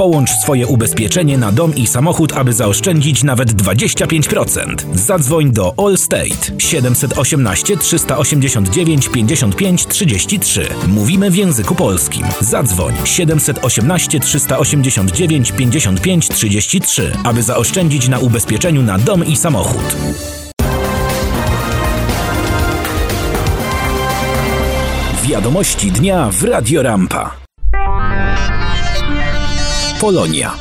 Połącz swoje ubezpieczenie na dom i samochód, aby zaoszczędzić nawet 25%. Zadzwoń do Allstate 718 389 55 33. Mówimy w języku polskim. Zadzwoń 718 389 55 33, aby zaoszczędzić na ubezpieczeniu na dom i samochód. Wiadomości dnia w Radio Rampa. Polonia.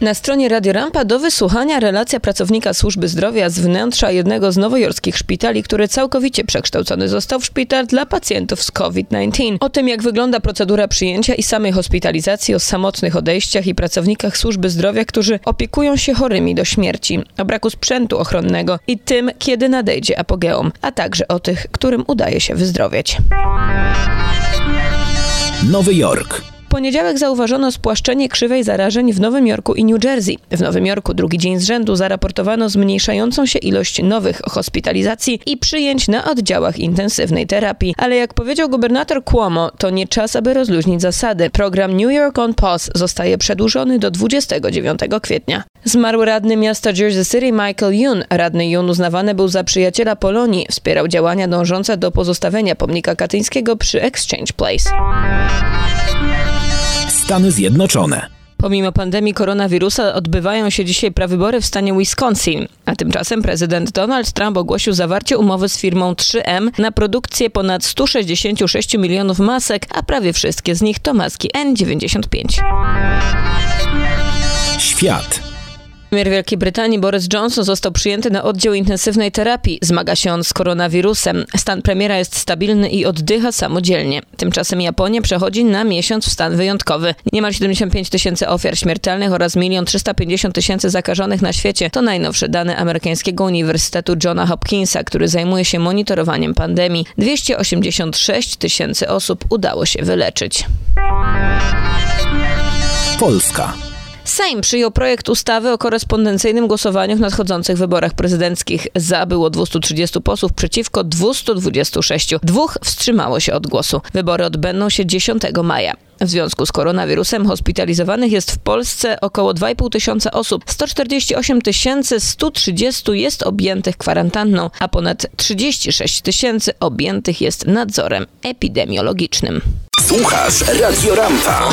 Na stronie Radio Rampa do wysłuchania relacja pracownika służby zdrowia z wnętrza jednego z nowojorskich szpitali, który całkowicie przekształcony został w szpital dla pacjentów z COVID-19. O tym, jak wygląda procedura przyjęcia i samej hospitalizacji, o samotnych odejściach i pracownikach służby zdrowia, którzy opiekują się chorymi do śmierci, o braku sprzętu ochronnego i tym, kiedy nadejdzie apogeum, a także o tych, którym udaje się wyzdrowieć. Nowy Jork poniedziałek zauważono spłaszczenie krzywej zarażeń w Nowym Jorku i New Jersey. W Nowym Jorku drugi dzień z rzędu zaraportowano zmniejszającą się ilość nowych hospitalizacji i przyjęć na oddziałach intensywnej terapii. Ale jak powiedział gubernator Cuomo, to nie czas, aby rozluźnić zasady. Program New York on Pause zostaje przedłużony do 29 kwietnia. Zmarł radny miasta Jersey City Michael Yoon. Radny Yoon uznawany był za przyjaciela Polonii. Wspierał działania dążące do pozostawienia pomnika katyńskiego przy Exchange Place. Stany Zjednoczone. Pomimo pandemii koronawirusa odbywają się dzisiaj prawybory w stanie Wisconsin, a tymczasem prezydent Donald Trump ogłosił zawarcie umowy z firmą 3M na produkcję ponad 166 milionów masek, a prawie wszystkie z nich to maski N95. Świat. Premier Wielkiej Brytanii Boris Johnson został przyjęty na oddział intensywnej terapii. Zmaga się on z koronawirusem. Stan premiera jest stabilny i oddycha samodzielnie. Tymczasem Japonia przechodzi na miesiąc w stan wyjątkowy. Niemal 75 tysięcy ofiar śmiertelnych oraz 1 350 tysięcy zakażonych na świecie to najnowsze dane amerykańskiego Uniwersytetu Johna Hopkinsa, który zajmuje się monitorowaniem pandemii. 286 tysięcy osób udało się wyleczyć. Polska. Sejm przyjął projekt ustawy o korespondencyjnym głosowaniu w nadchodzących wyborach prezydenckich. Za było 230 posłów, przeciwko 226. Dwóch wstrzymało się od głosu. Wybory odbędą się 10 maja. W związku z koronawirusem hospitalizowanych jest w Polsce około 2,5 tysiąca osób. 148 130 jest objętych kwarantanną, a ponad 36 tysięcy objętych jest nadzorem epidemiologicznym. Słuchasz Radio Rampa.